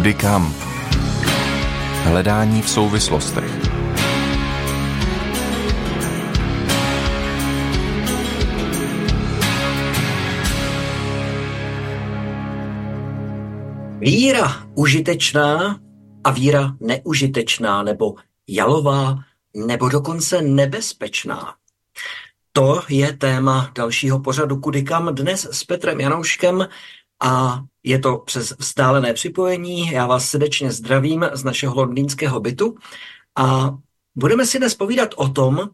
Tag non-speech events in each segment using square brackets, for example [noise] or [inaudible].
Kudy kam? Hledání v souvislostech. Víra užitečná a víra neužitečná nebo jalová nebo dokonce nebezpečná. To je téma dalšího pořadu Kudy kam dnes s Petrem Janouškem a je to přes vzdálené připojení. Já vás srdečně zdravím z našeho londýnského bytu a budeme si dnes povídat o tom,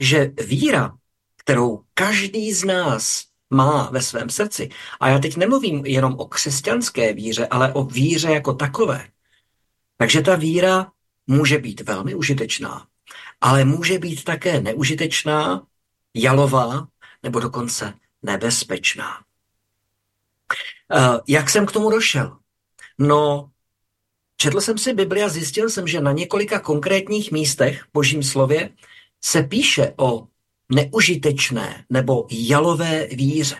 že víra, kterou každý z nás má ve svém srdci, a já teď nemluvím jenom o křesťanské víře, ale o víře jako takové, takže ta víra může být velmi užitečná, ale může být také neužitečná, jalová nebo dokonce nebezpečná. Uh, jak jsem k tomu došel? No, četl jsem si Bibli a zjistil jsem, že na několika konkrétních místech v božím slově se píše o neužitečné nebo jalové víře.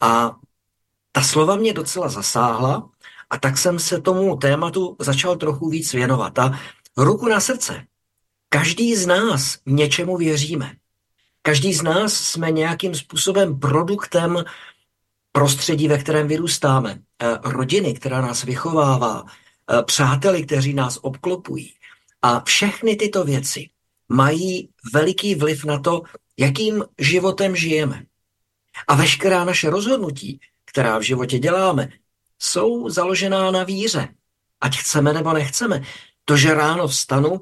A ta slova mě docela zasáhla a tak jsem se tomu tématu začal trochu víc věnovat. A ruku na srdce. Každý z nás něčemu věříme. Každý z nás jsme nějakým způsobem produktem prostředí, ve kterém vyrůstáme, eh, rodiny, která nás vychovává, eh, přáteli, kteří nás obklopují. A všechny tyto věci mají veliký vliv na to, jakým životem žijeme. A veškerá naše rozhodnutí, která v životě děláme, jsou založená na víře. Ať chceme nebo nechceme. To, že ráno vstanu,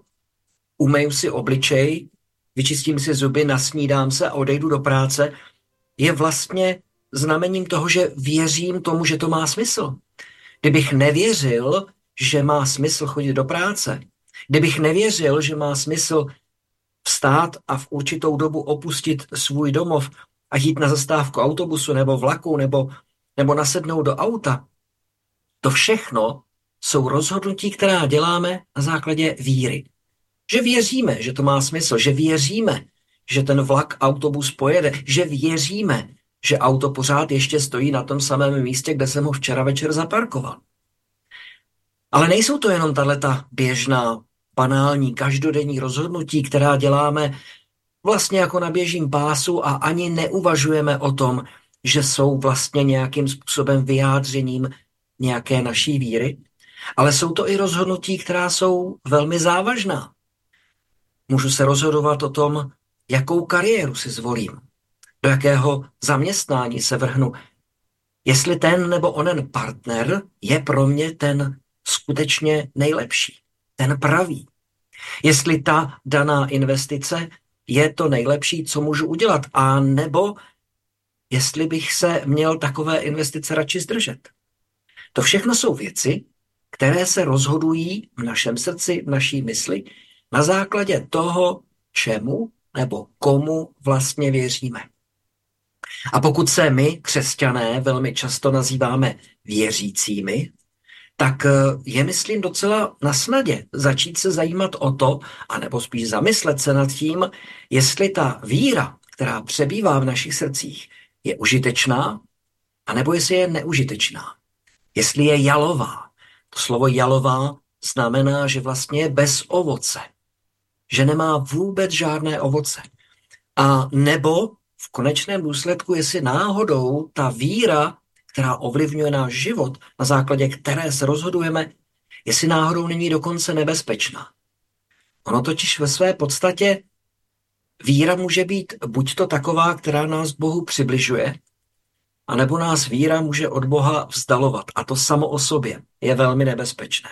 umeju si obličej, vyčistím si zuby, nasnídám se a odejdu do práce, je vlastně znamením toho, že věřím tomu, že to má smysl. Kdybych nevěřil, že má smysl chodit do práce, kdybych nevěřil, že má smysl vstát a v určitou dobu opustit svůj domov a jít na zastávku autobusu nebo vlaku nebo, nebo nasednout do auta, to všechno jsou rozhodnutí, která děláme na základě víry. Že věříme, že to má smysl, že věříme, že ten vlak, autobus pojede, že věříme, že auto pořád ještě stojí na tom samém místě, kde jsem ho včera večer zaparkoval. Ale nejsou to jenom tato běžná, banální, každodenní rozhodnutí, která děláme vlastně jako na běžím pásu a ani neuvažujeme o tom, že jsou vlastně nějakým způsobem vyjádřením nějaké naší víry, ale jsou to i rozhodnutí, která jsou velmi závažná. Můžu se rozhodovat o tom, jakou kariéru si zvolím, do jakého zaměstnání se vrhnu, jestli ten nebo onen partner je pro mě ten skutečně nejlepší, ten pravý. Jestli ta daná investice je to nejlepší, co můžu udělat, a nebo jestli bych se měl takové investice radši zdržet. To všechno jsou věci, které se rozhodují v našem srdci, v naší mysli, na základě toho, čemu nebo komu vlastně věříme. A pokud se my, křesťané, velmi často nazýváme věřícími, tak eh, je, myslím, docela na snadě začít se zajímat o to, anebo spíš zamyslet se nad tím, jestli ta víra, která přebývá v našich srdcích, je užitečná, anebo jestli je neužitečná. Jestli je jalová. To slovo jalová znamená, že vlastně je bez ovoce. Že nemá vůbec žádné ovoce. A nebo v konečném důsledku, jestli náhodou ta víra, která ovlivňuje náš život, na základě které se rozhodujeme, jestli náhodou není dokonce nebezpečná. Ono totiž ve své podstatě víra může být buď to taková, která nás Bohu přibližuje, anebo nás víra může od Boha vzdalovat. A to samo o sobě je velmi nebezpečné.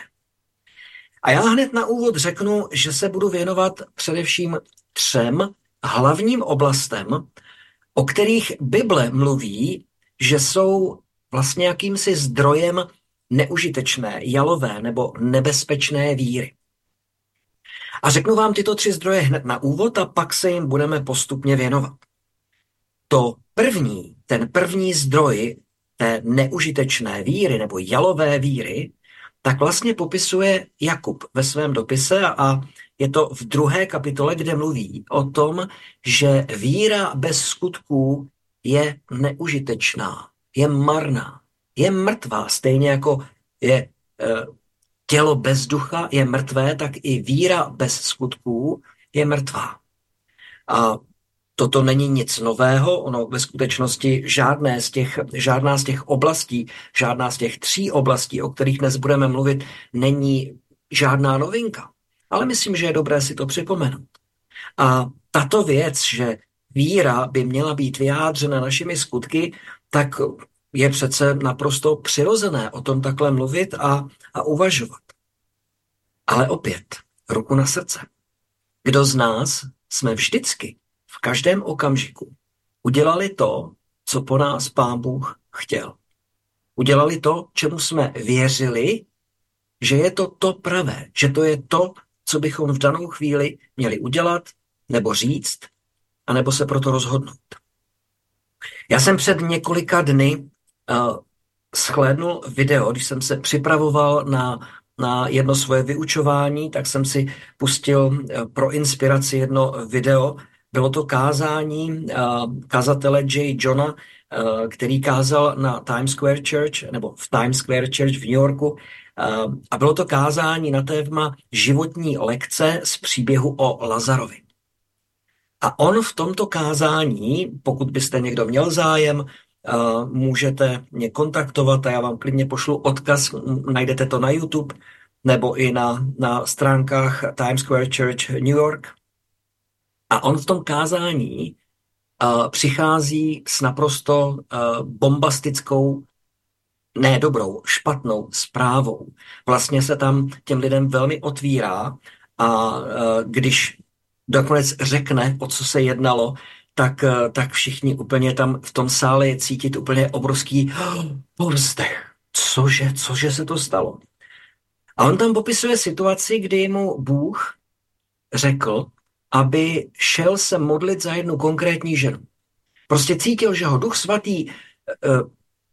A já hned na úvod řeknu, že se budu věnovat především třem hlavním oblastem, o kterých Bible mluví, že jsou vlastně jakýmsi zdrojem neužitečné, jalové nebo nebezpečné víry. A řeknu vám tyto tři zdroje hned na úvod a pak se jim budeme postupně věnovat. To první, ten první zdroj té neužitečné víry nebo jalové víry, tak vlastně popisuje Jakub ve svém dopise a je to v druhé kapitole, kde mluví o tom, že víra bez skutků je neužitečná, je marná, je mrtvá, stejně jako je e, tělo bez ducha je mrtvé, tak i víra bez skutků je mrtvá. A toto není nic nového, ono ve skutečnosti žádné z těch, žádná z těch oblastí, žádná z těch tří oblastí, o kterých dnes budeme mluvit, není žádná novinka. Ale myslím, že je dobré si to připomenout. A tato věc, že víra by měla být vyjádřena našimi skutky, tak je přece naprosto přirozené o tom takhle mluvit a, a uvažovat. Ale opět, ruku na srdce. Kdo z nás jsme vždycky, v každém okamžiku, udělali to, co po nás Pán Bůh chtěl. Udělali to, čemu jsme věřili, že je to to pravé, že to je to, co bychom v danou chvíli měli udělat, nebo říct, anebo se proto rozhodnout. Já jsem před několika dny uh, shlédnul video, když jsem se připravoval na, na jedno svoje vyučování, tak jsem si pustil uh, pro inspiraci jedno video. Bylo to kázání uh, kazatele J. Johna, uh, který kázal na Times Square Church, nebo v Times Square Church v New Yorku, a bylo to kázání na téma životní lekce z příběhu o Lazarovi. A on v tomto kázání, pokud byste někdo měl zájem, můžete mě kontaktovat a já vám klidně pošlu odkaz, najdete to na YouTube nebo i na, na stránkách Times Square Church New York. A on v tom kázání uh, přichází s naprosto bombastickou ne dobrou, špatnou zprávou. Vlastně se tam těm lidem velmi otvírá a e, když nakonec řekne, o co se jednalo, tak, e, tak všichni úplně tam v tom sále je cítit úplně obrovský povzdech. Cože, cože se to stalo? A on tam popisuje situaci, kdy mu Bůh řekl, aby šel se modlit za jednu konkrétní ženu. Prostě cítil, že ho Duch Svatý e,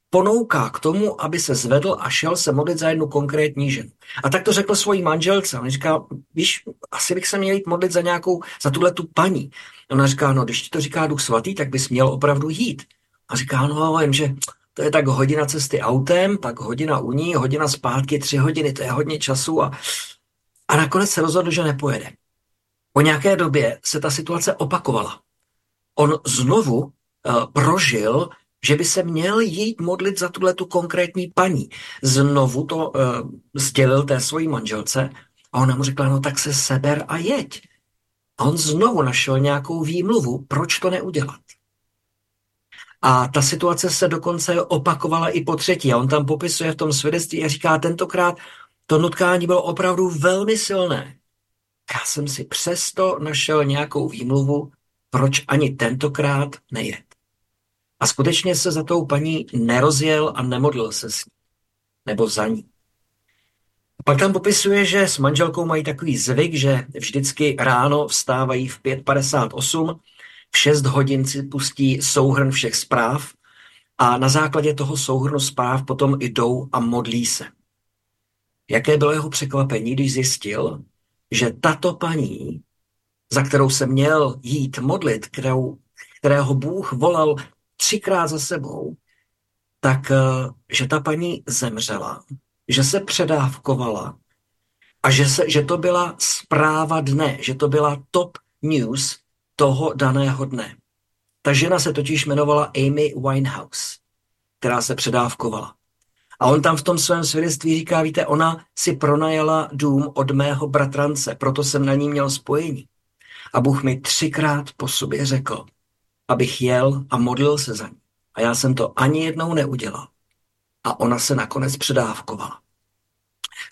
ponouká k tomu, aby se zvedl a šel se modlit za jednu konkrétní ženu. A tak to řekl svojí manželce. On říká, víš, asi bych se měl jít modlit za nějakou, za tuhle tu paní. Ona říká, no, když ti to říká Duch Svatý, tak bys měl opravdu jít. A říká, no, jenže to je tak hodina cesty autem, pak hodina u ní, hodina zpátky, tři hodiny, to je hodně času a, a nakonec se rozhodl, že nepojede. Po nějaké době se ta situace opakovala. On znovu uh, prožil že by se měl jít modlit za tuhle tu konkrétní paní. Znovu to uh, sdělil té svojí manželce a ona mu řekla, no tak se seber a jeď. A on znovu našel nějakou výmluvu, proč to neudělat. A ta situace se dokonce opakovala i po třetí. A on tam popisuje v tom svědectví a říká, tentokrát to nutkání bylo opravdu velmi silné. Já jsem si přesto našel nějakou výmluvu, proč ani tentokrát nejet. A skutečně se za tou paní nerozjel a nemodlil se s ní. Nebo za ní. Pak tam popisuje, že s manželkou mají takový zvyk, že vždycky ráno vstávají v 5.58, v 6 hodin si pustí souhrn všech zpráv a na základě toho souhrnu zpráv potom jdou a modlí se. Jaké bylo jeho překvapení, když zjistil, že tato paní, za kterou se měl jít modlit, kterou, kterého Bůh volal třikrát za sebou, tak eh, že ta paní zemřela, že se předávkovala a že, se, že to byla zpráva dne, že to byla top news toho daného dne. Ta žena se totiž jmenovala Amy Winehouse, která se předávkovala. A on tam v tom svém svědectví říká, víte, ona si pronajala dům od mého bratrance, proto jsem na ní měl spojení. A Bůh mi třikrát po sobě řekl, abych jel a modlil se za ní. A já jsem to ani jednou neudělal. A ona se nakonec předávkovala.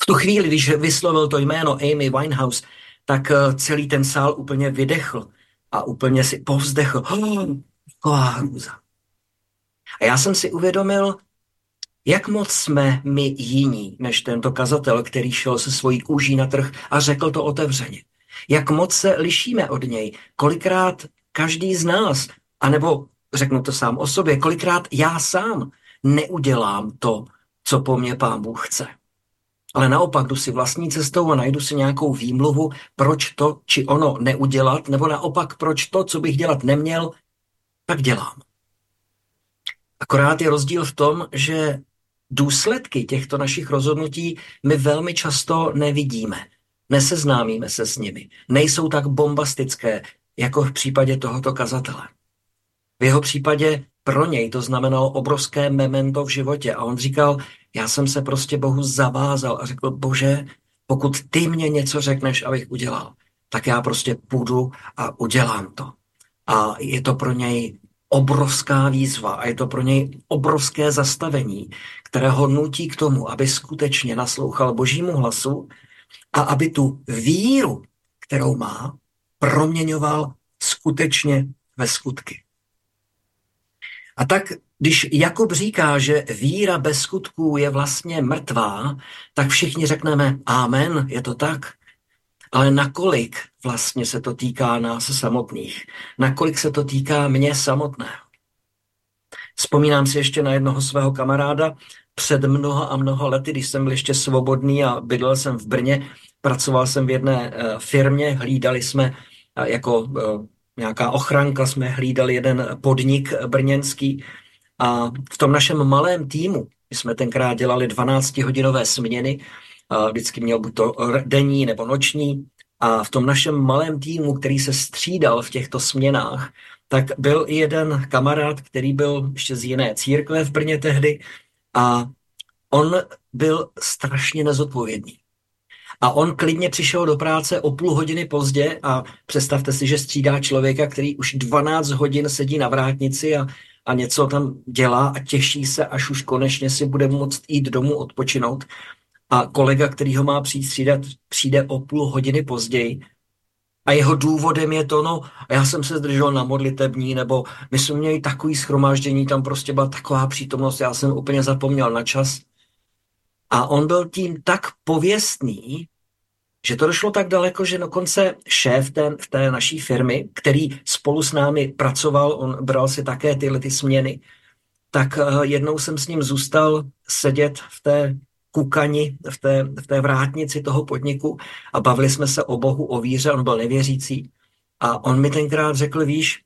V tu chvíli, když vyslovil to jméno Amy Winehouse, tak eh, celý ten sál úplně vydechl a úplně si povzdechl. [gasps] Taková hrůza. A já jsem si uvědomil, jak moc jsme my jiní než tento kazatel, který šel se svojí kůží na trh a řekl to otevřeně. Jak moc se lišíme od něj. Kolikrát každý z nás a nebo řeknu to sám o sobě, kolikrát já sám neudělám to, co po mně pán Bůh chce. Ale naopak jdu si vlastní cestou a najdu si nějakou výmluvu, proč to či ono neudělat, nebo naopak proč to, co bych dělat neměl, tak dělám. Akorát je rozdíl v tom, že důsledky těchto našich rozhodnutí my velmi často nevidíme. Neseznámíme se s nimi. Nejsou tak bombastické, jako v případě tohoto kazatele. V jeho případě pro něj to znamenalo obrovské memento v životě. A on říkal, já jsem se prostě Bohu zavázal a řekl, bože, pokud ty mě něco řekneš, abych udělal, tak já prostě půjdu a udělám to. A je to pro něj obrovská výzva a je to pro něj obrovské zastavení, které ho nutí k tomu, aby skutečně naslouchal božímu hlasu a aby tu víru, kterou má, proměňoval skutečně ve skutky. A tak, když Jakub říká, že víra bez skutků je vlastně mrtvá, tak všichni řekneme, amen, je to tak. Ale nakolik vlastně se to týká nás samotných? Nakolik se to týká mě samotného? Vzpomínám si ještě na jednoho svého kamaráda před mnoha a mnoha lety, když jsem byl ještě svobodný a bydlel jsem v Brně, pracoval jsem v jedné eh, firmě, hlídali jsme eh, jako eh, nějaká ochranka, jsme hlídali jeden podnik brněnský. A v tom našem malém týmu, my jsme tenkrát dělali 12-hodinové směny, a vždycky měl buď to denní nebo noční, a v tom našem malém týmu, který se střídal v těchto směnách, tak byl i jeden kamarád, který byl ještě z jiné církve v Brně tehdy. A on byl strašně nezodpovědný. A on klidně přišel do práce o půl hodiny pozdě a představte si, že střídá člověka, který už 12 hodin sedí na vrátnici a, a něco tam dělá a těší se, až už konečně si bude moct jít domů odpočinout. A kolega, který ho má přijít střídat, přijde o půl hodiny později a jeho důvodem je to, no, já jsem se zdržel na modlitební, nebo my jsme měli takový schromáždění, tam prostě byla taková přítomnost, já jsem úplně zapomněl na čas. A on byl tím tak pověstný, že to došlo tak daleko, že dokonce šéf té, v té naší firmy, který spolu s námi pracoval, on bral si také tyhle ty směny, tak eh, jednou jsem s ním zůstal sedět v té kukani, v té, v té vrátnici toho podniku a bavili jsme se o Bohu, o víře, on byl nevěřící. A on mi tenkrát řekl, víš,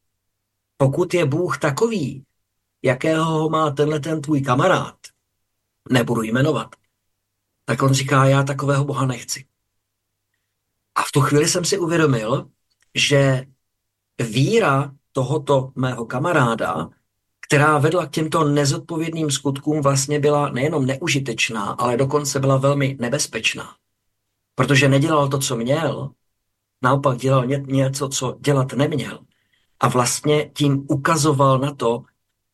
pokud je Bůh takový, jakého má tenhle ten tvůj kamarád, nebudu jmenovat, tak on říká, já takového Boha nechci. A v tu chvíli jsem si uvědomil, že víra tohoto mého kamaráda, která vedla k těmto nezodpovědným skutkům, vlastně byla nejenom neužitečná, ale dokonce byla velmi nebezpečná. Protože nedělal to, co měl, naopak dělal něco, co dělat neměl. A vlastně tím ukazoval na to,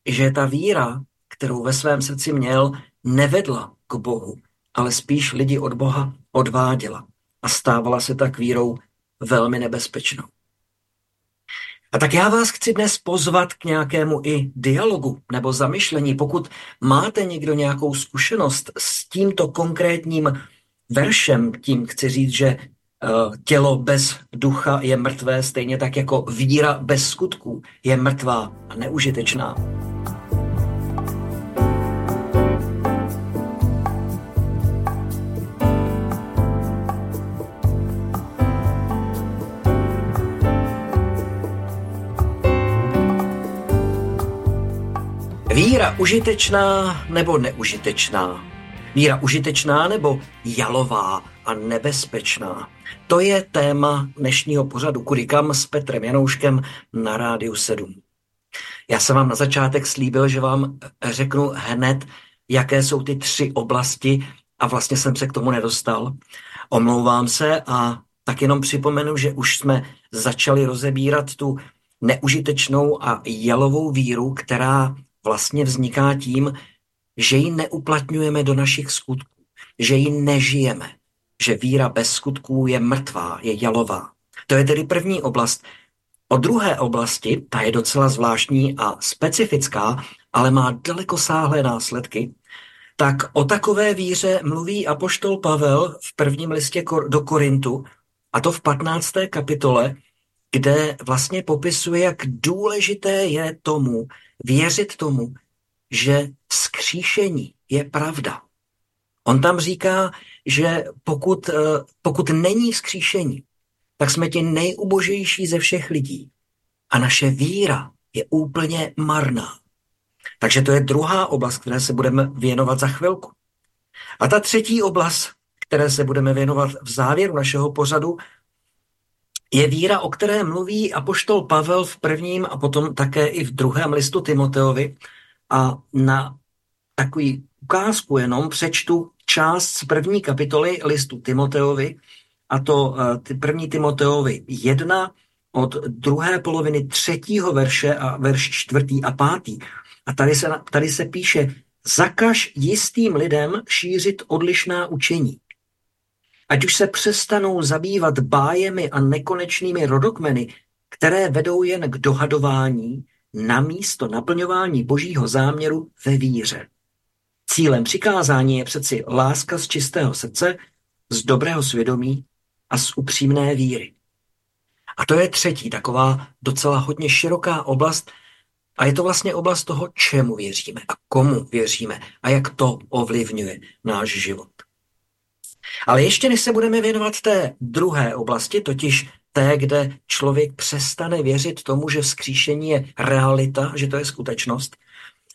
že ta víra, kterou ve svém srdci měl, nevedla k Bohu, ale spíš lidi od Boha odváděla a stávala se tak vírou velmi nebezpečnou. A tak já vás chci dnes pozvat k nějakému i dialogu nebo zamyšlení. Pokud máte někdo nějakou zkušenost s tímto konkrétním veršem, tím chci říct, že eh, tělo bez ducha je mrtvé, stejně tak jako víra bez skutků je mrtvá a neužitečná. Víra užitečná nebo neužitečná? Víra užitečná nebo jalová a nebezpečná? To je téma dnešního pořadu Kurikam s Petrem Janouškem na Rádiu 7. Já jsem vám na začátek slíbil, že vám řeknu hned, jaké jsou ty tři oblasti a vlastně jsem se k tomu nedostal. Omlouvám se a tak jenom připomenu, že už jsme začali rozebírat tu neužitečnou a jalovou víru, která vlastně vzniká tím, že ji neuplatňujeme do našich skutků, že ji nežijeme, že víra bez skutků je mrtvá, je jalová. To je tedy první oblast. O druhé oblasti, ta je docela zvláštní a specifická, ale má dalekosáhlé následky, tak o takové víře mluví apoštol Pavel v prvním listě do Korintu, a to v 15. kapitole, kde vlastně popisuje, jak důležité je tomu, věřit tomu, že vzkříšení je pravda. On tam říká, že pokud, eh, pokud není vzkříšení, tak jsme ti nejubožejší ze všech lidí. A naše víra je úplně marná. Takže to je druhá oblast, které se budeme věnovat za chvilku. A ta třetí oblast, které se budeme věnovat v závěru našeho pořadu, je víra, o které mluví apoštol Pavel v prvním a potom také i v druhém listu Timoteovi. A na takový ukázku jenom přečtu část z první kapitoly listu Timoteovi, a to eh, první Timoteovi 1 od druhé poloviny třetího verše a verš čtvrtý a pátý. A tady se, tady se píše, zakaž jistým lidem šířit odlišná učení. Ať už se přestanou zabývat bájemi a nekonečnými rodokmeny, které vedou jen k dohadování, na místo naplňování božího záměru ve víře. Cílem přikázání je přeci láska z čistého srdce, z dobrého svědomí a z upřímné víry. A to je třetí taková docela hodně široká oblast, a je to vlastně oblast toho, čemu věříme a komu věříme a jak to ovlivňuje náš život. Ale ještě než se budeme věnovat té druhé oblasti, totiž té, kde člověk přestane věřit tomu, že vzkříšení je realita, že to je skutečnost,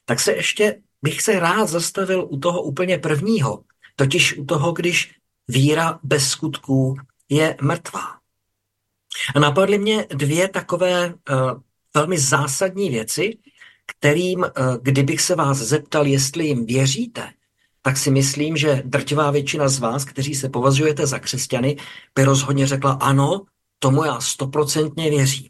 tak se ještě bych se rád zastavil u toho úplně prvního, totiž u toho, když víra bez skutků je mrtvá. Napadly mě dvě takové uh, velmi zásadní věci, kterým, uh, kdybych se vás zeptal, jestli jim věříte, tak si myslím, že drtivá většina z vás, kteří se považujete za křesťany, by rozhodně řekla ano, tomu já stoprocentně věřím.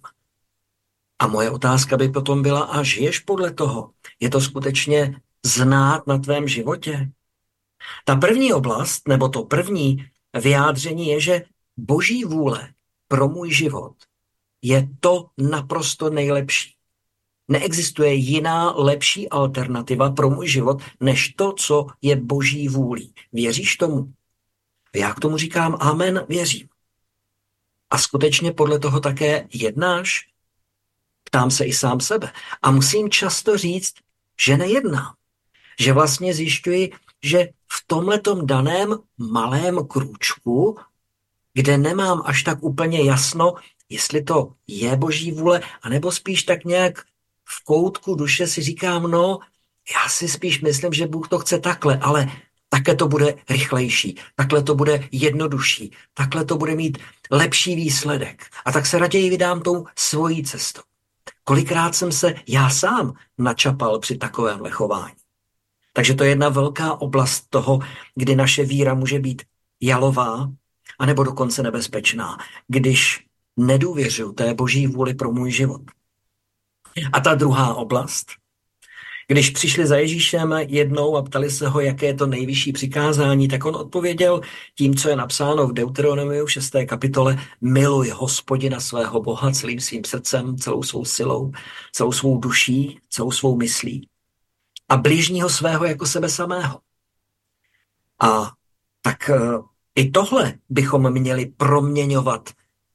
A moje otázka by potom byla, a žiješ podle toho? Je to skutečně znát na tvém životě? Ta první oblast, nebo to první vyjádření je, že boží vůle pro můj život je to naprosto nejlepší. Neexistuje jiná lepší alternativa pro můj život, než to, co je boží vůlí. Věříš tomu? Já k tomu říkám amen, věřím. A skutečně podle toho také jednáš? Ptám se i sám sebe. A musím často říct, že nejednám. Že vlastně zjišťuji, že v tomhletom daném malém krůčku, kde nemám až tak úplně jasno, jestli to je boží vůle, anebo spíš tak nějak v koutku duše si říkám, no, já si spíš myslím, že Bůh to chce takhle, ale takhle to bude rychlejší, takhle to bude jednodušší, takhle to bude mít lepší výsledek. A tak se raději vydám tou svojí cestou. Kolikrát jsem se já sám načapal při takovém lechování. Takže to je jedna velká oblast toho, kdy naše víra může být jalová, anebo dokonce nebezpečná, když nedůvěřuji té boží vůli pro můj život. A ta druhá oblast, když přišli za Ježíšem jednou a ptali se ho, jaké je to nejvyšší přikázání, tak on odpověděl tím, co je napsáno v Deuteronomiu 6. kapitole, miluj hospodina svého Boha celým svým srdcem, celou svou silou, celou svou duší, celou svou myslí a blížního svého jako sebe samého. A tak e, i tohle bychom měli proměňovat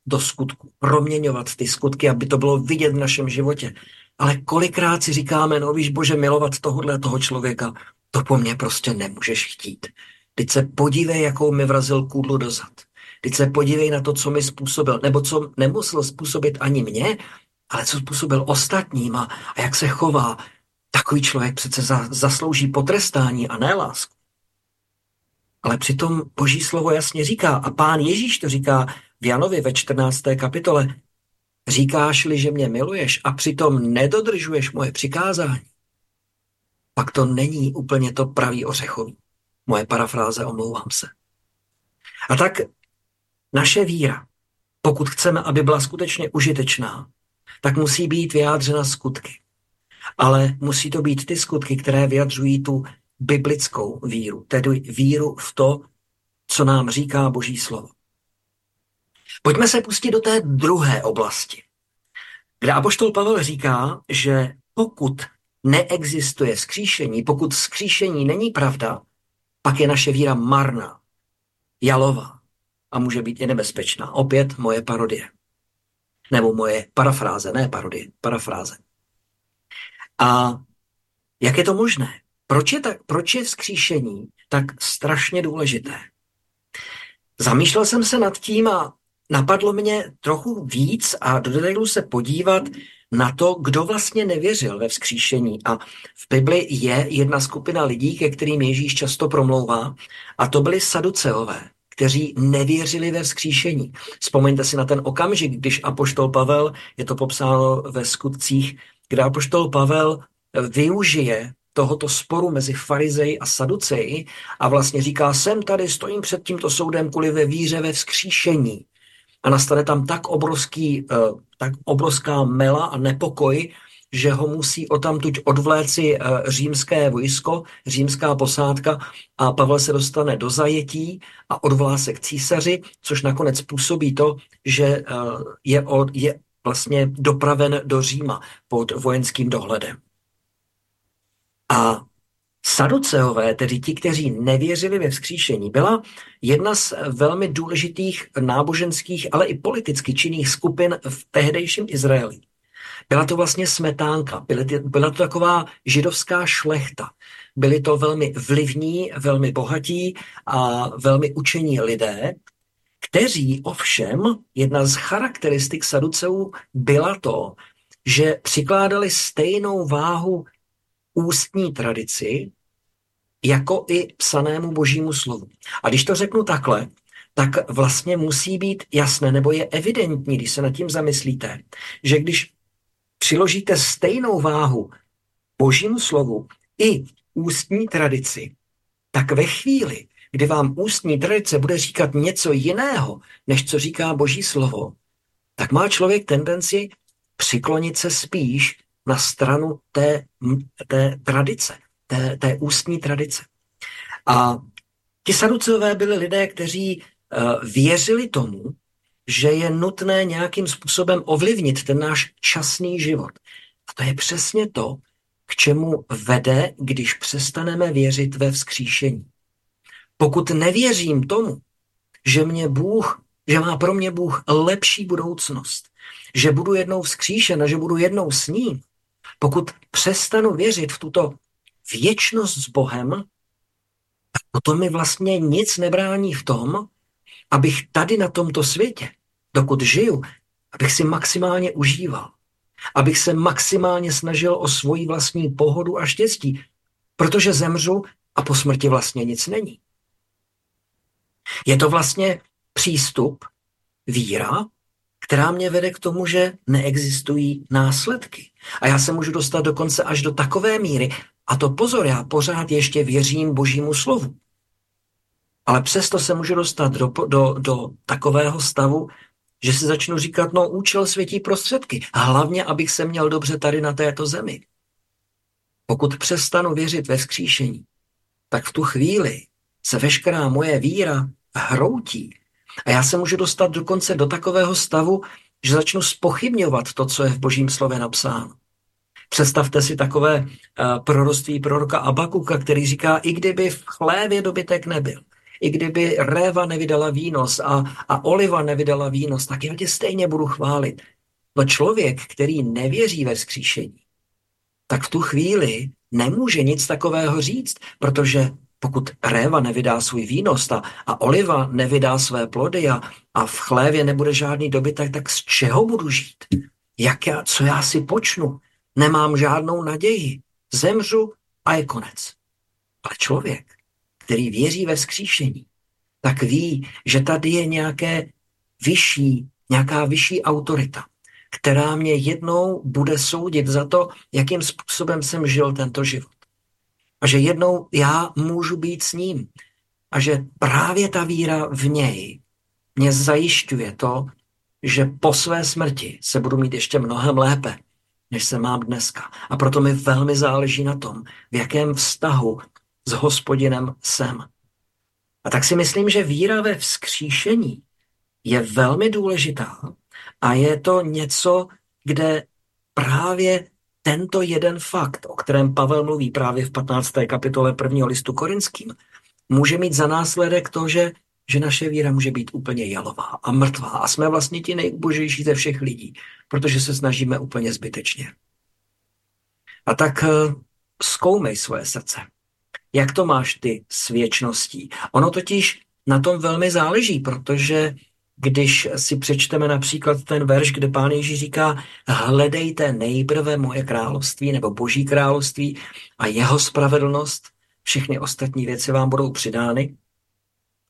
do skutku, proměňovat ty skutky, aby to bylo vidět v našem životě. Ale kolikrát si říkáme, no víš, bože, milovat tohohle toho člověka, to po mně prostě nemůžeš chtít. Teď se podívej, jakou mi vrazil kůdlu do zad. Teď se podívej na to, co mi způsobil, nebo co nemusel způsobit ani mě, ale co způsobil ostatním a, a jak se chová. Takový člověk přece za, zaslouží potrestání a ne lásku. Ale přitom Boží slovo jasně říká, a pán Ježíš to říká v Janovi ve 14. kapitole, říkáš-li, že mě miluješ a přitom nedodržuješ moje přikázání, pak to není úplně to pravý ořechový. Moje parafráze, omlouvám se. A tak naše víra, pokud chceme, aby byla skutečně užitečná, tak musí být vyjádřena skutky. Ale musí to být ty skutky, které vyjadřují tu biblickou víru, tedy víru v to, co nám říká Boží slovo. Pojďme se pustit do té druhé oblasti, kde Apoštol Pavel říká, že pokud neexistuje skříšení, pokud skříšení není pravda, pak je naše víra marná, jalová a může být i nebezpečná. Opět moje parodie. Nebo moje parafráze, ne parodie, parafráze. A jak je to možné? Proč je, tak, proč je vzkříšení tak strašně důležité? Zamýšlel jsem se nad tím a napadlo mě trochu víc a do detailu se podívat na to, kdo vlastně nevěřil ve vzkříšení. A v Bibli je jedna skupina lidí, ke kterým Ježíš často promlouvá, a to byli saduceové, kteří nevěřili ve vzkříšení. Vzpomeňte si na ten okamžik, když apoštol Pavel, je to popsáno ve skutcích, kde apoštol Pavel využije tohoto sporu mezi farizeji a saduceji a vlastně říká, jsem tady, stojím před tímto soudem kvůli ve víře ve vzkříšení. A nastane tam tak, obrovský, eh, tak obrovská mela a nepokoj, že ho musí otamtuť odvléci eh, římské vojsko, římská posádka a Pavel se dostane do zajetí a odvolá se k císaři, což nakonec působí to, že eh, je, je vlastně dopraven do Říma pod vojenským dohledem. A Saduceové, tedy ti, kteří nevěřili ve vzkříšení, byla jedna z velmi důležitých náboženských, ale i politicky činných skupin v tehdejším Izraeli. Byla to vlastně smetánka, byla to taková židovská šlechta. Byli to velmi vlivní, velmi bohatí a velmi učení lidé, kteří ovšem, jedna z charakteristik Saduceů byla to, že přikládali stejnou váhu ústní tradici jako i psanému božímu slovu. A když to řeknu takhle, tak vlastně musí být jasné, nebo je evidentní, když se nad tím zamyslíte, že když přiložíte stejnou váhu božímu slovu i ústní tradici, tak ve chvíli, kdy vám ústní tradice bude říkat něco jiného, než co říká boží slovo, tak má člověk tendenci přiklonit se spíš na stranu té, té tradice, té, té ústní tradice. A ti saducové byli lidé, kteří uh, věřili tomu, že je nutné nějakým způsobem ovlivnit ten náš časný život. A to je přesně to, k čemu vede, když přestaneme věřit ve vzkříšení. Pokud nevěřím tomu, že mě Bůh, že má pro mě Bůh lepší budoucnost, že budu jednou vzkříšen a že budu jednou s ním, pokud přestanu věřit v tuto věčnost s Bohem, tak mi vlastně nic nebrání v tom, abych tady na tomto světě, dokud žiju, abych si maximálně užíval. Abych se maximálně snažil o svoji vlastní pohodu a štěstí, protože zemřu a po smrti vlastně nic není. Je to vlastně přístup, víra, která mě vede k tomu, že neexistují následky. A já se můžu dostat dokonce až do takové míry, a to pozor, já pořád ještě věřím božímu slovu. Ale přesto se můžu dostat do, do, do takového stavu, že si začnu říkat, no účel světí prostředky. Hlavně, abych se měl dobře tady na této zemi. Pokud přestanu věřit ve vzkříšení, tak v tu chvíli se veškerá moje víra hroutí a já se můžu dostat dokonce do takového stavu, že začnu spochybňovat to, co je v božím slově napsáno. Představte si takové uh, proroctví proroka Abakuka, který říká, i kdyby v chlévě dobytek nebyl, i kdyby réva nevydala výnos a, a oliva nevydala výnos, tak já tě stejně budu chválit. No člověk, který nevěří ve vzkříšení, tak v tu chvíli nemůže nic takového říct, protože pokud réva nevydá svůj výnos a, a oliva nevydá své plody a, a v chlévě nebude žádný dobytek, tak z čeho budu žít? Jak já, co já si počnu? Nemám žádnou naději. Zemřu a je konec. Ale člověk, který věří ve vzkříšení, tak ví, že tady je nějaké vyšší, nějaká vyšší autorita, která mě jednou bude soudit za to, jakým způsobem jsem žil tento život. A že jednou já můžu být s ním. A že právě ta víra v něj mě zajišťuje to, že po své smrti se budu mít ještě mnohem lépe, než se mám dneska. A proto mi velmi záleží na tom, v jakém vztahu s hospodinem jsem. A tak si myslím, že víra ve vzkříšení je velmi důležitá a je to něco, kde právě tento jeden fakt, o kterém Pavel mluví právě v 15. kapitole prvního listu korinským, může mít za následek to, že, že naše víra může být úplně jalová a mrtvá a jsme vlastně ti nejbožejší ze všech lidí, protože se snažíme úplně zbytečně. A tak eh, zkoumej svoje srdce. Jak to máš ty s věčností? Ono totiž na tom velmi záleží, protože když si přečteme například ten verš, kde pán Ježíš říká, hledejte nejprve moje království nebo boží království a jeho spravedlnost, všechny ostatní věci vám budou přidány,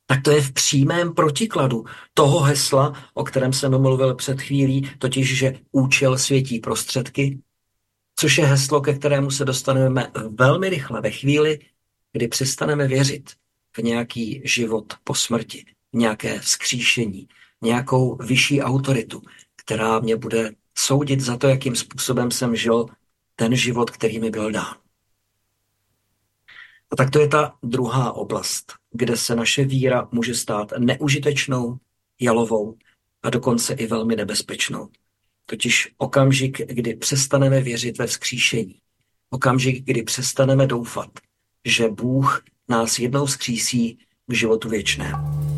tak to je v přímém protikladu toho hesla, o kterém jsem mluvil před chvílí, totiž, že účel světí prostředky, což je heslo, ke kterému se dostaneme velmi rychle ve chvíli, kdy přestaneme věřit v nějaký život po smrti, nějaké vzkříšení, nějakou vyšší autoritu, která mě bude soudit za to, jakým způsobem jsem žil ten život, který mi byl dán. A tak to je ta druhá oblast, kde se naše víra může stát neužitečnou, jalovou a dokonce i velmi nebezpečnou. Totiž okamžik, kdy přestaneme věřit ve vzkříšení. Okamžik, kdy přestaneme doufat, že Bůh nás jednou vzkřísí k životu věčnému.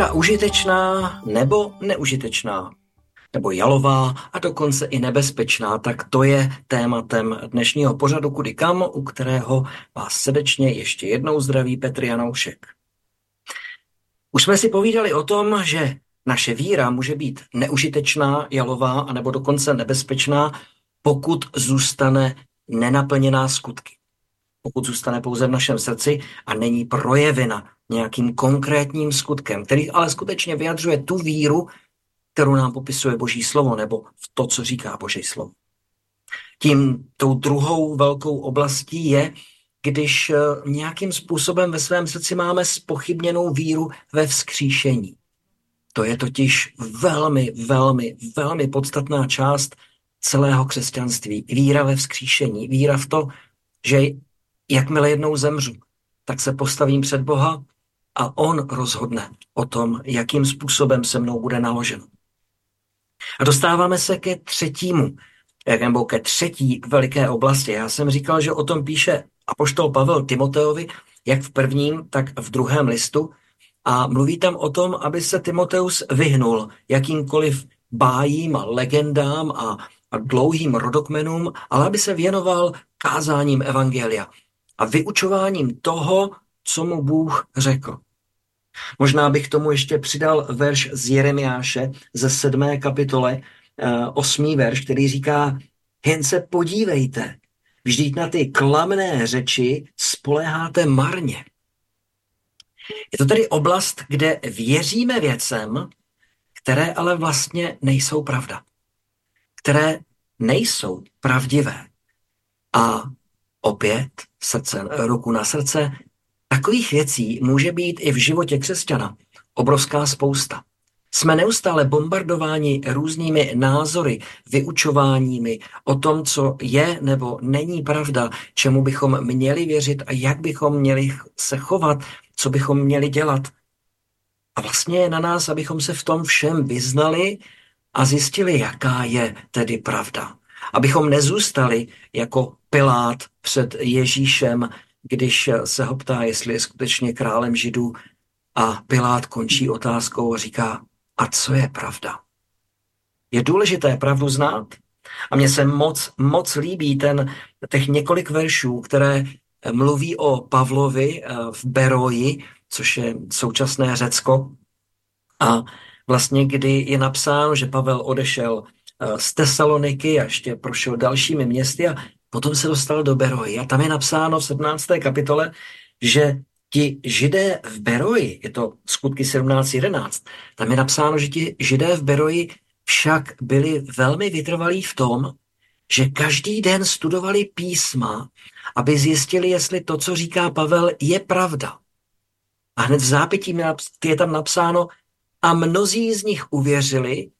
Víra užitečná nebo neužitečná, nebo jalová a dokonce i nebezpečná, tak to je tématem dnešního pořadu Kudy kam, u kterého vás srdečně ještě jednou zdraví Petr Janoušek. Už jsme si povídali o tom, že naše víra může být neužitečná, jalová a nebo dokonce nebezpečná, pokud zůstane nenaplněná skutky pokud zůstane pouze v našem srdci a není projevena nějakým konkrétním skutkem, který ale skutečně vyjadřuje tu víru, kterou nám popisuje Boží slovo, nebo v to, co říká Boží slovo. Tím tou druhou velkou oblastí je, když eh, nějakým způsobem ve svém srdci máme spochybněnou víru ve vzkříšení. To je totiž velmi, velmi, velmi podstatná část celého křesťanství. Víra ve vzkříšení, víra v to, že jakmile jednou zemřu, tak se postavím před Boha a On rozhodne o tom, jakým způsobem se mnou bude naloženo. A dostáváme se ke třetímu, nebo ke třetí veliké oblasti. Já jsem říkal, že o tom píše apoštol Pavel Timoteovi, jak v prvním, tak v druhém listu. A mluví tam o tom, aby se Timoteus vyhnul jakýmkoliv bájím a legendám a, a dlouhým rodokmenům, ale aby se věnoval kázáním Evangelia a vyučováním toho, co mu Bůh řekl. Možná bych tomu ještě přidal verš z Jeremiáše ze sedmé kapitole, eh, osmý verš, který říká, jen se podívejte, vždyť na ty klamné řeči spoléháte marně. Je to tedy oblast, kde věříme věcem, které ale vlastně nejsou pravda. Které nejsou pravdivé. A opět srdce, ruku na srdce, takových věcí může být i v životě křesťana obrovská spousta. Jsme neustále bombardováni různými názory, vyučováními o tom, co je nebo není pravda, čemu bychom měli věřit a jak bychom měli se chovat, co bychom měli dělat. A vlastně je na nás, abychom se v tom všem vyznali a zjistili, jaká je tedy pravda. Abychom nezůstali jako Pilát před Ježíšem, když se ho ptá, jestli je skutečně králem židů a Pilát končí otázkou a říká, a co je pravda? Je důležité pravdu znát. A mně se moc, moc líbí ten, těch několik veršů, které mluví o Pavlovi eh, v Beroji, což je současné Řecko. A vlastně, kdy je napsáno, že Pavel odešel eh, z Tesaloniky a ještě prošel dalšími městy a Potom se dostal do Beroji a tam je napsáno v 17. kapitole, že ti židé v Beroji, je to skutky 17.11, tam je napsáno, že ti židé v Beroji však byli velmi vytrvalí v tom, že každý den studovali písma, aby zjistili, jestli to, co říká Pavel, je pravda. A hned v zápětí je tam napsáno, a mnozí z nich uvěřili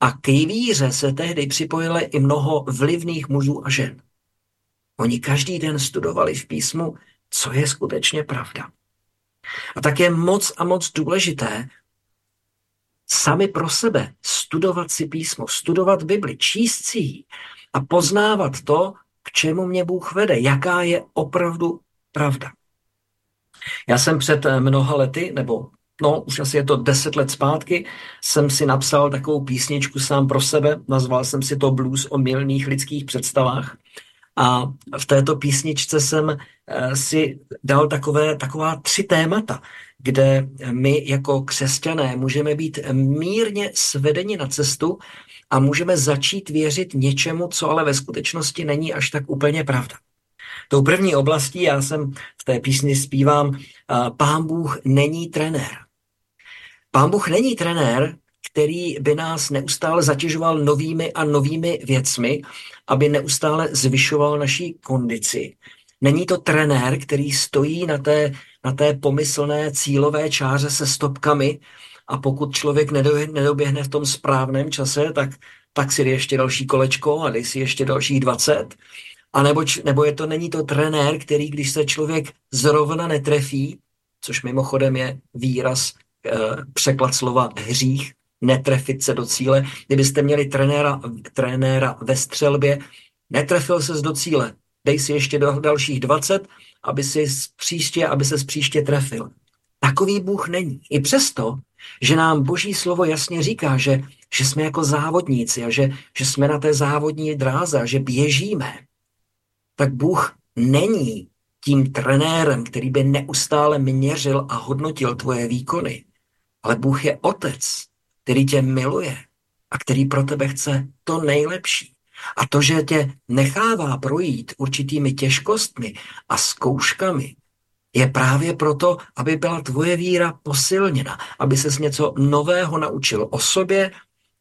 a k víře se tehdy připojili i mnoho vlivných mužů a žen. Oni každý den studovali v písmu, co je skutečně pravda. A tak je moc a moc důležité sami pro sebe studovat si písmo, studovat Bibli, číst si ji a poznávat to, k čemu mě Bůh vede, jaká je opravdu pravda. Já jsem před mnoha lety, nebo no, už asi je to deset let zpátky, jsem si napsal takovou písničku sám pro sebe, nazval jsem si to Blues o milných lidských představách. A v této písničce jsem eh, si dal takové, taková tři témata, kde my jako křesťané můžeme být mírně svedeni na cestu a můžeme začít věřit něčemu, co ale ve skutečnosti není až tak úplně pravda. Tou první oblastí, já jsem v té písni zpívám, Pán Bůh není trenér. Pán Bůh není trenér, který by nás neustále zatěžoval novými a novými věcmi, aby neustále zvyšoval naší kondici. Není to trenér, který stojí na té, na té pomyslné cílové čáře se stopkami a pokud člověk nedoběhne v tom správném čase, tak, tak si ještě další kolečko a dej si ještě dalších 20. A nebo, nebo je to, není to trenér, který, když se člověk zrovna netrefí, což mimochodem je výraz, překlad slova hřích, netrefit se do cíle. Kdybyste měli trenéra, trenéra ve střelbě, netrefil se do cíle, dej si ještě do dalších 20, aby si příště, aby se příště trefil. Takový Bůh není. I přesto, že nám Boží slovo jasně říká, že, že jsme jako závodníci a že, že jsme na té závodní dráze a že běžíme, tak Bůh není tím trenérem, který by neustále měřil a hodnotil tvoje výkony. Ale Bůh je otec, který tě miluje a který pro tebe chce to nejlepší. A to, že tě nechává projít určitými těžkostmi a zkouškami, je právě proto, aby byla tvoje víra posilněna, aby ses něco nového naučil o sobě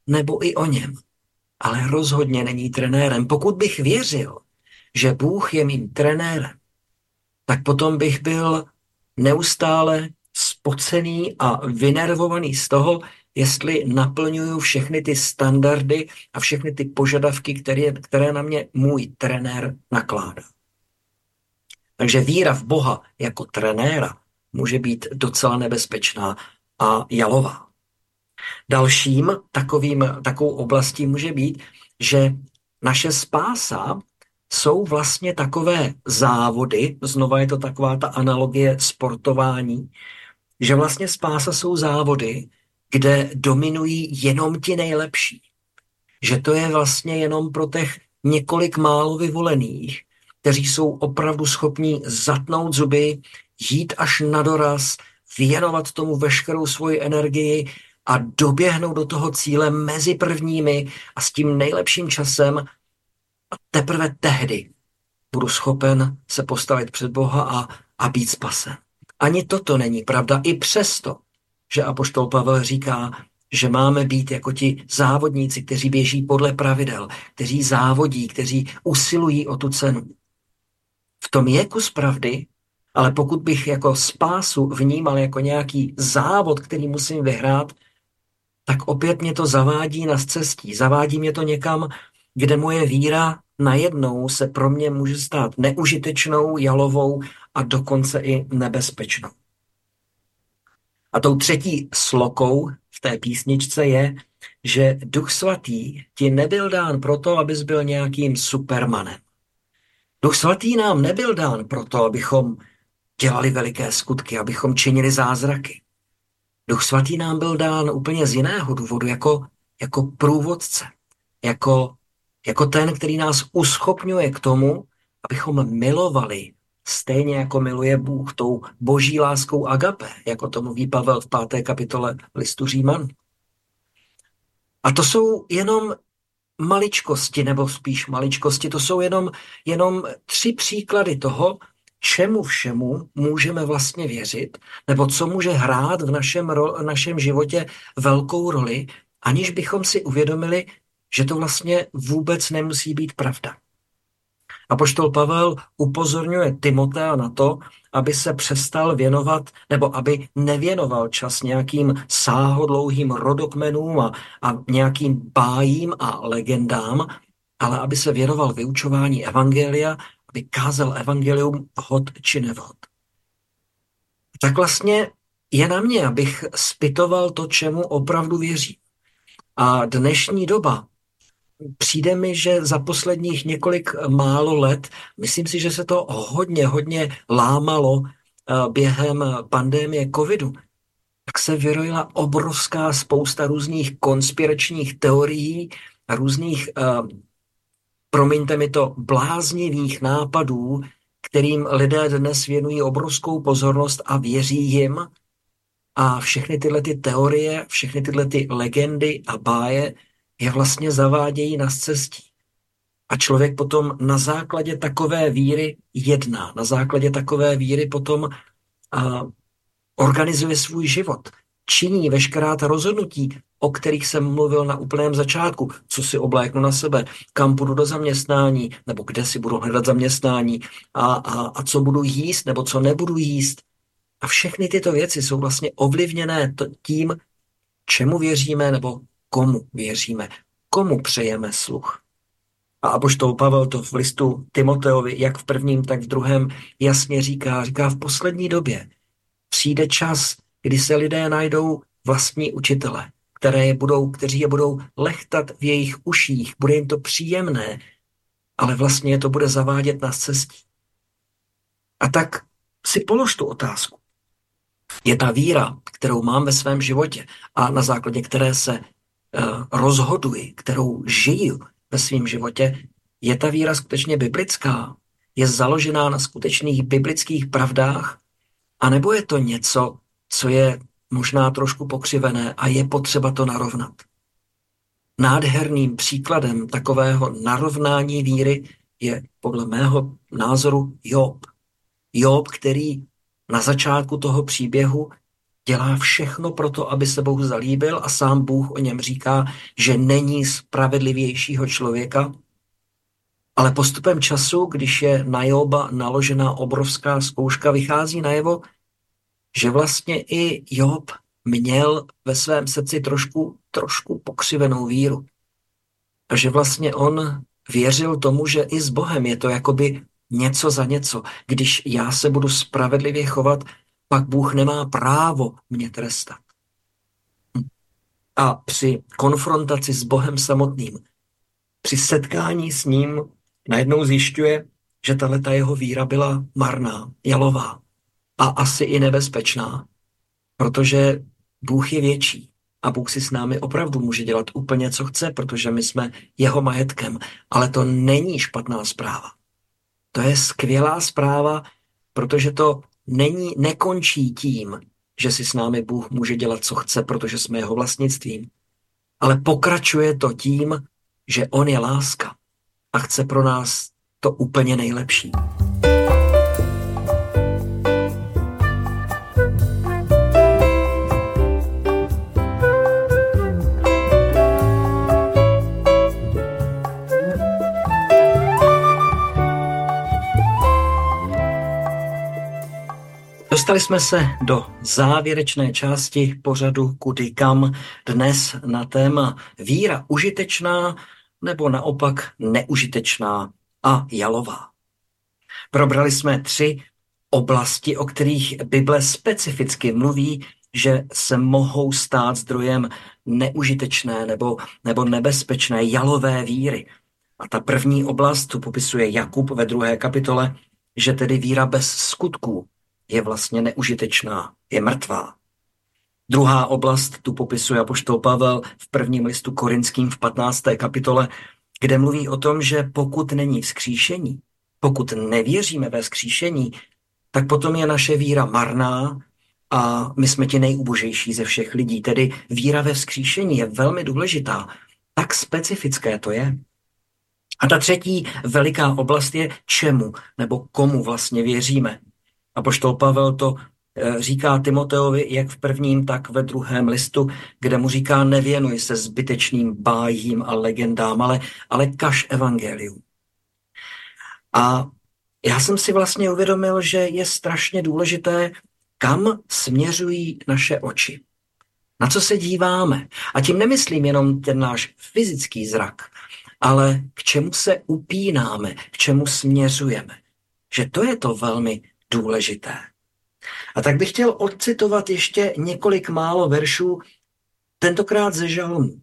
nebo i o něm. Ale rozhodně není trenérem. Pokud bych věřil, že Bůh je mým trenérem, tak potom bych byl neustále spocený a vynervovaný z toho, jestli naplňuju všechny ty standardy a všechny ty požadavky, které, které na mě můj trenér nakládá. Takže víra v Boha jako trenéra může být docela nebezpečná a jalová. Dalším takovým, takovou oblastí může být, že naše spása jsou vlastně takové závody, znova je to taková ta analogie sportování, že vlastně spása jsou závody, kde dominují jenom ti nejlepší. Že to je vlastně jenom pro těch několik málo vyvolených, kteří jsou opravdu schopní zatnout zuby, jít až na doraz, věnovat tomu veškerou svoji energii a doběhnout do toho cíle mezi prvními a s tím nejlepším časem a teprve tehdy budu schopen se postavit před Boha a, a být spasen. Ani toto není pravda, i přesto, že Apoštol Pavel říká, že máme být jako ti závodníci, kteří běží podle pravidel, kteří závodí, kteří usilují o tu cenu. V tom je kus pravdy, ale pokud bych jako spásu vnímal jako nějaký závod, který musím vyhrát, tak opět mě to zavádí na cestí. Zavádí mě to někam, kde moje víra najednou se pro mě může stát neužitečnou, jalovou a dokonce i nebezpečnou. A tou třetí slokou v té písničce je, že Duch Svatý ti nebyl dán proto, abys byl nějakým supermanem. Duch Svatý nám nebyl dán proto, abychom dělali veliké skutky, abychom činili zázraky. Duch Svatý nám byl dán úplně z jiného důvodu, jako, jako průvodce, jako, jako ten, který nás uschopňuje k tomu, abychom milovali stejně jako miluje Bůh tou boží láskou agape, jako to mluví Pavel v páté kapitole listu Říman. A to jsou jenom maličkosti, nebo spíš maličkosti, to jsou jenom, jenom tři příklady toho, čemu všemu můžeme vlastně věřit, nebo co může hrát v našem, ro, našem životě velkou roli, aniž bychom si uvědomili, že to vlastně vůbec nemusí být pravda. A poštol Pavel upozorňuje Timotea na to, aby se přestal věnovat, nebo aby nevěnoval čas nějakým sáhodlouhým rodokmenům a, a nějakým bájím a legendám, ale aby se věnoval vyučování evangelia, aby kázal evangelium hod či nevhod. Tak vlastně je na mě, abych spitoval to, čemu opravdu věří. A dnešní doba přijde mi, že za posledních několik málo let, myslím si, že se to hodně, hodně lámalo během pandémie covidu, tak se vyrojila obrovská spousta různých konspiračních teorií různých, promiňte mi to, bláznivých nápadů, kterým lidé dnes věnují obrovskou pozornost a věří jim. A všechny tyhle ty teorie, všechny tyhle ty legendy a báje je vlastně zavádějí na cestí. A člověk potom na základě takové víry jedná, na základě takové víry potom a, organizuje svůj život, činí veškerá ta rozhodnutí, o kterých jsem mluvil na úplném začátku, co si obléknu na sebe, kam půjdu do zaměstnání, nebo kde si budu hledat zaměstnání a, a, a co budu jíst, nebo co nebudu jíst. A všechny tyto věci jsou vlastně ovlivněné tím, čemu věříme nebo komu věříme, komu přejeme sluch. A apoštol Pavel to v listu Timoteovi, jak v prvním, tak v druhém, jasně říká, říká v poslední době přijde čas, kdy se lidé najdou vlastní učitele, které je budou, kteří je budou lechtat v jejich uších, bude jim to příjemné, ale vlastně je to bude zavádět na cestí. A tak si polož tu otázku. Je ta víra, kterou mám ve svém životě a na základě které se rozhoduji, kterou žiju ve svém životě, je ta víra skutečně biblická? Je založená na skutečných biblických pravdách? A nebo je to něco, co je možná trošku pokřivené a je potřeba to narovnat? Nádherným příkladem takového narovnání víry je podle mého názoru Job. Job, který na začátku toho příběhu dělá všechno pro to, aby se Bůh zalíbil a sám Bůh o něm říká, že není spravedlivějšího člověka. Ale postupem času, když je na Joba naložená obrovská zkouška, vychází najevo, že vlastně i Job měl ve svém srdci trošku, trošku pokřivenou víru. A že vlastně on věřil tomu, že i s Bohem je to jakoby něco za něco. Když já se budu spravedlivě chovat, pak Bůh nemá právo mě trestat. A při konfrontaci s Bohem samotným, při setkání s ním, najednou zjišťuje, že tato jeho víra byla marná, jalová a asi i nebezpečná, protože Bůh je větší a Bůh si s námi opravdu může dělat úplně, co chce, protože my jsme jeho majetkem. Ale to není špatná zpráva. To je skvělá zpráva, protože to není, nekončí tím, že si s námi Bůh může dělat, co chce, protože jsme jeho vlastnictvím. Ale pokračuje to tím, že On je láska a chce pro nás to úplně nejlepší. Dostali jsme se do závěrečné části pořadu Kudy kam dnes na téma víra užitečná nebo naopak neužitečná a jalová. Probrali jsme tři oblasti, o kterých Bible specificky mluví, že se mohou stát zdrojem neužitečné nebo, nebo nebezpečné jalové víry. A ta první oblast tu popisuje Jakub ve druhé kapitole, že tedy víra bez skutků je vlastně neužitečná, je mrtvá. Druhá oblast tu popisuje apoštol Pavel v prvním listu korinským v 15. kapitole, kde mluví o tom, že pokud není vzkříšení, pokud nevěříme ve vzkříšení, tak potom je naše víra marná a my jsme ti nejubožejší ze všech lidí. Tedy víra ve vzkříšení je velmi důležitá. Tak specifické to je. A ta třetí veliká oblast je čemu nebo komu vlastně věříme. A poštol Pavel to eh, říká Timoteovi jak v prvním, tak ve druhém listu, kde mu říká, nevěnuj se zbytečným bájím a legendám, ale, ale kaž evangelium. A já jsem si vlastně uvědomil, že je strašně důležité, kam směřují naše oči. Na co se díváme. A tím nemyslím jenom ten náš fyzický zrak, ale k čemu se upínáme, k čemu směřujeme. Že to je to velmi důležité. A tak bych chtěl odcitovat ještě několik málo veršů, tentokrát ze žalmu.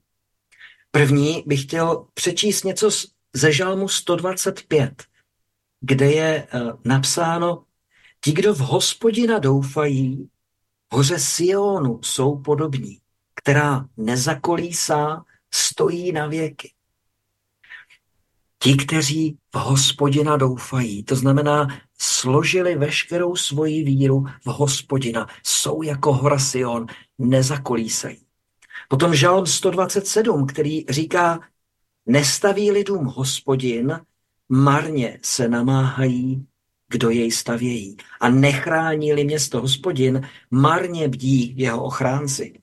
První bych chtěl přečíst něco ze žalmu 125, kde je eh, napsáno, ti, kdo v hospodina doufají, hoře Sionu jsou podobní, která nezakolísá, stojí na věky. Ti, kteří v hospodina doufají, to znamená, složili veškerou svoji víru v hospodina, jsou jako hora Sion, nezakolísají. Potom žalm 127, který říká, nestaví lidům hospodin, marně se namáhají, kdo jej stavějí. A nechrání-li město hospodin, marně bdí jeho ochránci.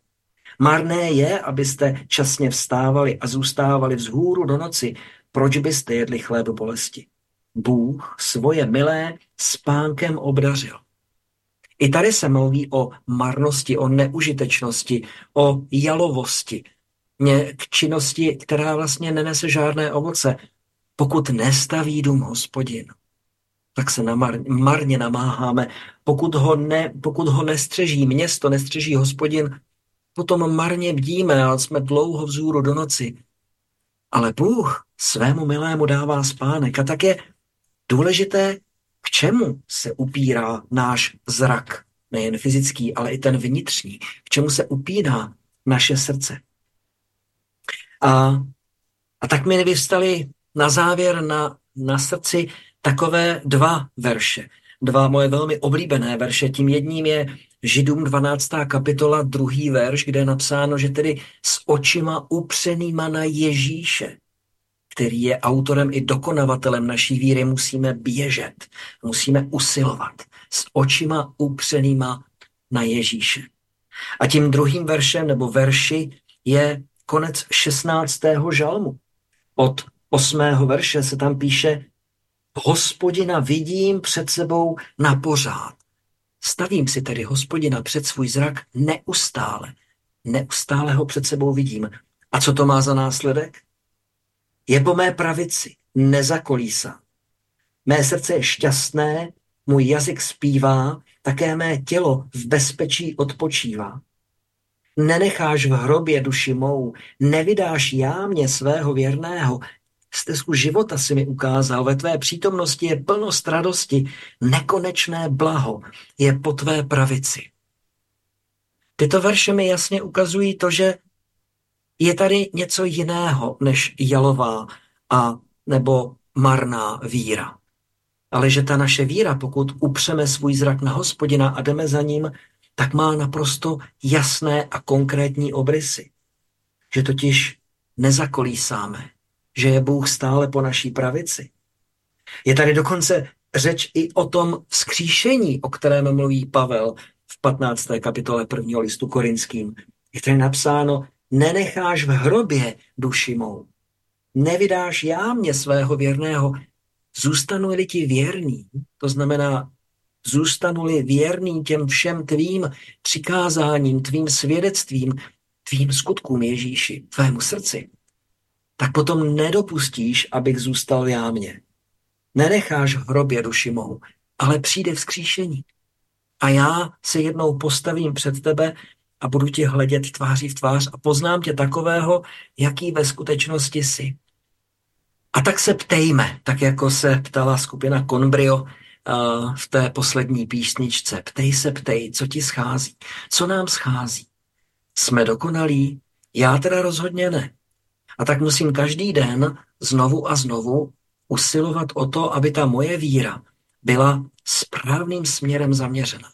Marné je, abyste časně vstávali a zůstávali vzhůru do noci, proč byste jedli chléb bolesti? Bůh svoje milé spánkem obdařil. I tady se mluví o marnosti, o neužitečnosti, o jalovosti, k činnosti, která vlastně nenese žádné ovoce. Pokud nestaví dům hospodin, tak se namar, marně namáháme. Pokud ho, ne, pokud ho nestřeží město, nestřeží hospodin, potom marně bdíme a jsme dlouho vzůru do noci. Ale Bůh svému milému dává spánek. A tak je důležité, k čemu se upírá náš zrak, nejen fyzický, ale i ten vnitřní, k čemu se upíná naše srdce. A, a tak mi vyvstaly na závěr na, na srdci takové dva verše. Dva moje velmi oblíbené verše. Tím jedním je Židům 12. kapitola, druhý verš, kde je napsáno, že tedy s očima upřenýma na Ježíše, který je autorem i dokonavatelem naší víry, musíme běžet, musíme usilovat s očima upřenýma na Ježíše. A tím druhým veršem nebo verši je konec 16. žalmu. Od 8. verše se tam píše Hospodina vidím před sebou na pořád. Stavím si tedy hospodina před svůj zrak neustále. Neustále ho před sebou vidím. A co to má za následek? Je po mé pravici, nezakolísá. Mé srdce je šťastné, můj jazyk zpívá, také mé tělo v bezpečí odpočívá. Nenecháš v hrobě duši mou, nevydáš jámě svého věrného, stezku života si mi ukázal, ve tvé přítomnosti je plnost radosti, nekonečné blaho je po tvé pravici. Tyto verše mi jasně ukazují to, že je tady něco jiného než jalová a nebo marná víra. Ale že ta naše víra, pokud upřeme svůj zrak na hospodina a jdeme za ním, tak má naprosto jasné a konkrétní obrysy. Že totiž nezakolísáme, že je Bůh stále po naší pravici. Je tady dokonce řeč i o tom vzkříšení, o kterém mluví Pavel v 15. kapitole prvního listu korinským. Je tady napsáno, nenecháš v hrobě duši mou, nevydáš jámě svého věrného, zůstanu-li ti věrný, to znamená, zůstanu-li věrný těm všem tvým přikázáním, tvým svědectvím, tvým skutkům Ježíši, tvému srdci, tak potom nedopustíš, abych zůstal jámě. Nenecháš v hrobě duši mou, ale přijde vzkříšení. A já se jednou postavím před tebe a budu ti hledět tváří v tvář a poznám tě takového, jaký ve skutečnosti jsi. A tak se ptejme, tak jako se ptala skupina Conbrio v té poslední písničce. Ptej se, ptej, co ti schází, co nám schází. Jsme dokonalí? Já teda rozhodně ne. A tak musím každý den znovu a znovu usilovat o to, aby ta moje víra byla správným směrem zaměřena.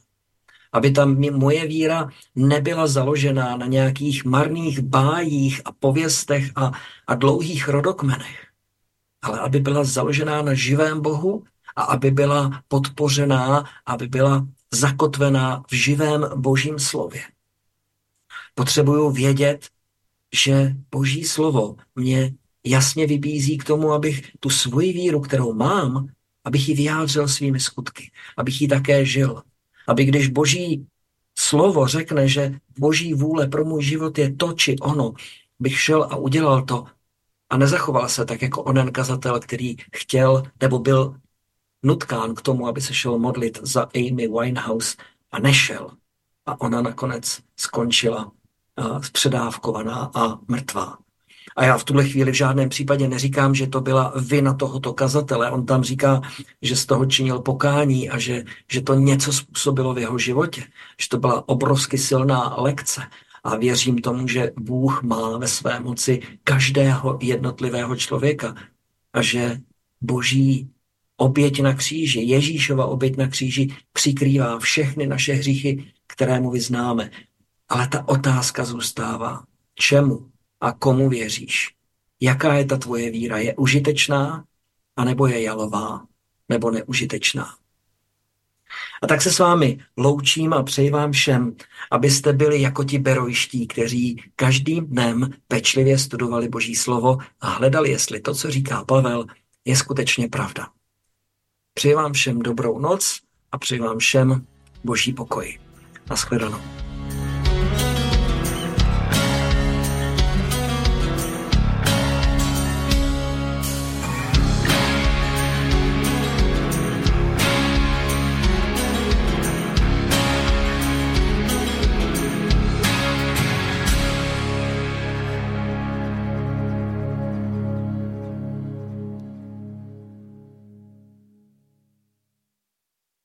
Aby ta moje víra nebyla založená na nějakých marných bájích a pověstech a, a dlouhých rodokmenech, ale aby byla založená na živém Bohu a aby byla podpořená, aby byla zakotvená v živém božím slově. Potřebuju vědět, že Boží slovo mě jasně vybízí k tomu, abych tu svoji víru, kterou mám, abych ji vyjádřil svými skutky, abych ji také žil. Aby když Boží slovo řekne, že Boží vůle pro můj život je to či ono, bych šel a udělal to a nezachoval se tak jako onen kazatel, který chtěl nebo byl nutkán k tomu, aby se šel modlit za Amy Winehouse a nešel. A ona nakonec skončila předávkovaná a mrtvá. A já v tuhle chvíli v žádném případě neříkám, že to byla vina tohoto kazatele. On tam říká, že z toho činil pokání a že, že to něco způsobilo v jeho životě. Že to byla obrovsky silná lekce. A věřím tomu, že Bůh má ve své moci každého jednotlivého člověka a že boží oběť na kříži, Ježíšova oběť na kříži přikrývá všechny naše hříchy, které mu vyznáme. Ale ta otázka zůstává, čemu a komu věříš? Jaká je ta tvoje víra? Je užitečná, anebo je jalová, nebo neužitečná? A tak se s vámi loučím a přeji vám všem, abyste byli jako ti berojští, kteří každým dnem pečlivě studovali Boží slovo a hledali, jestli to, co říká Pavel, je skutečně pravda. Přeji vám všem dobrou noc a přeji vám všem Boží pokoj. Naschledanou.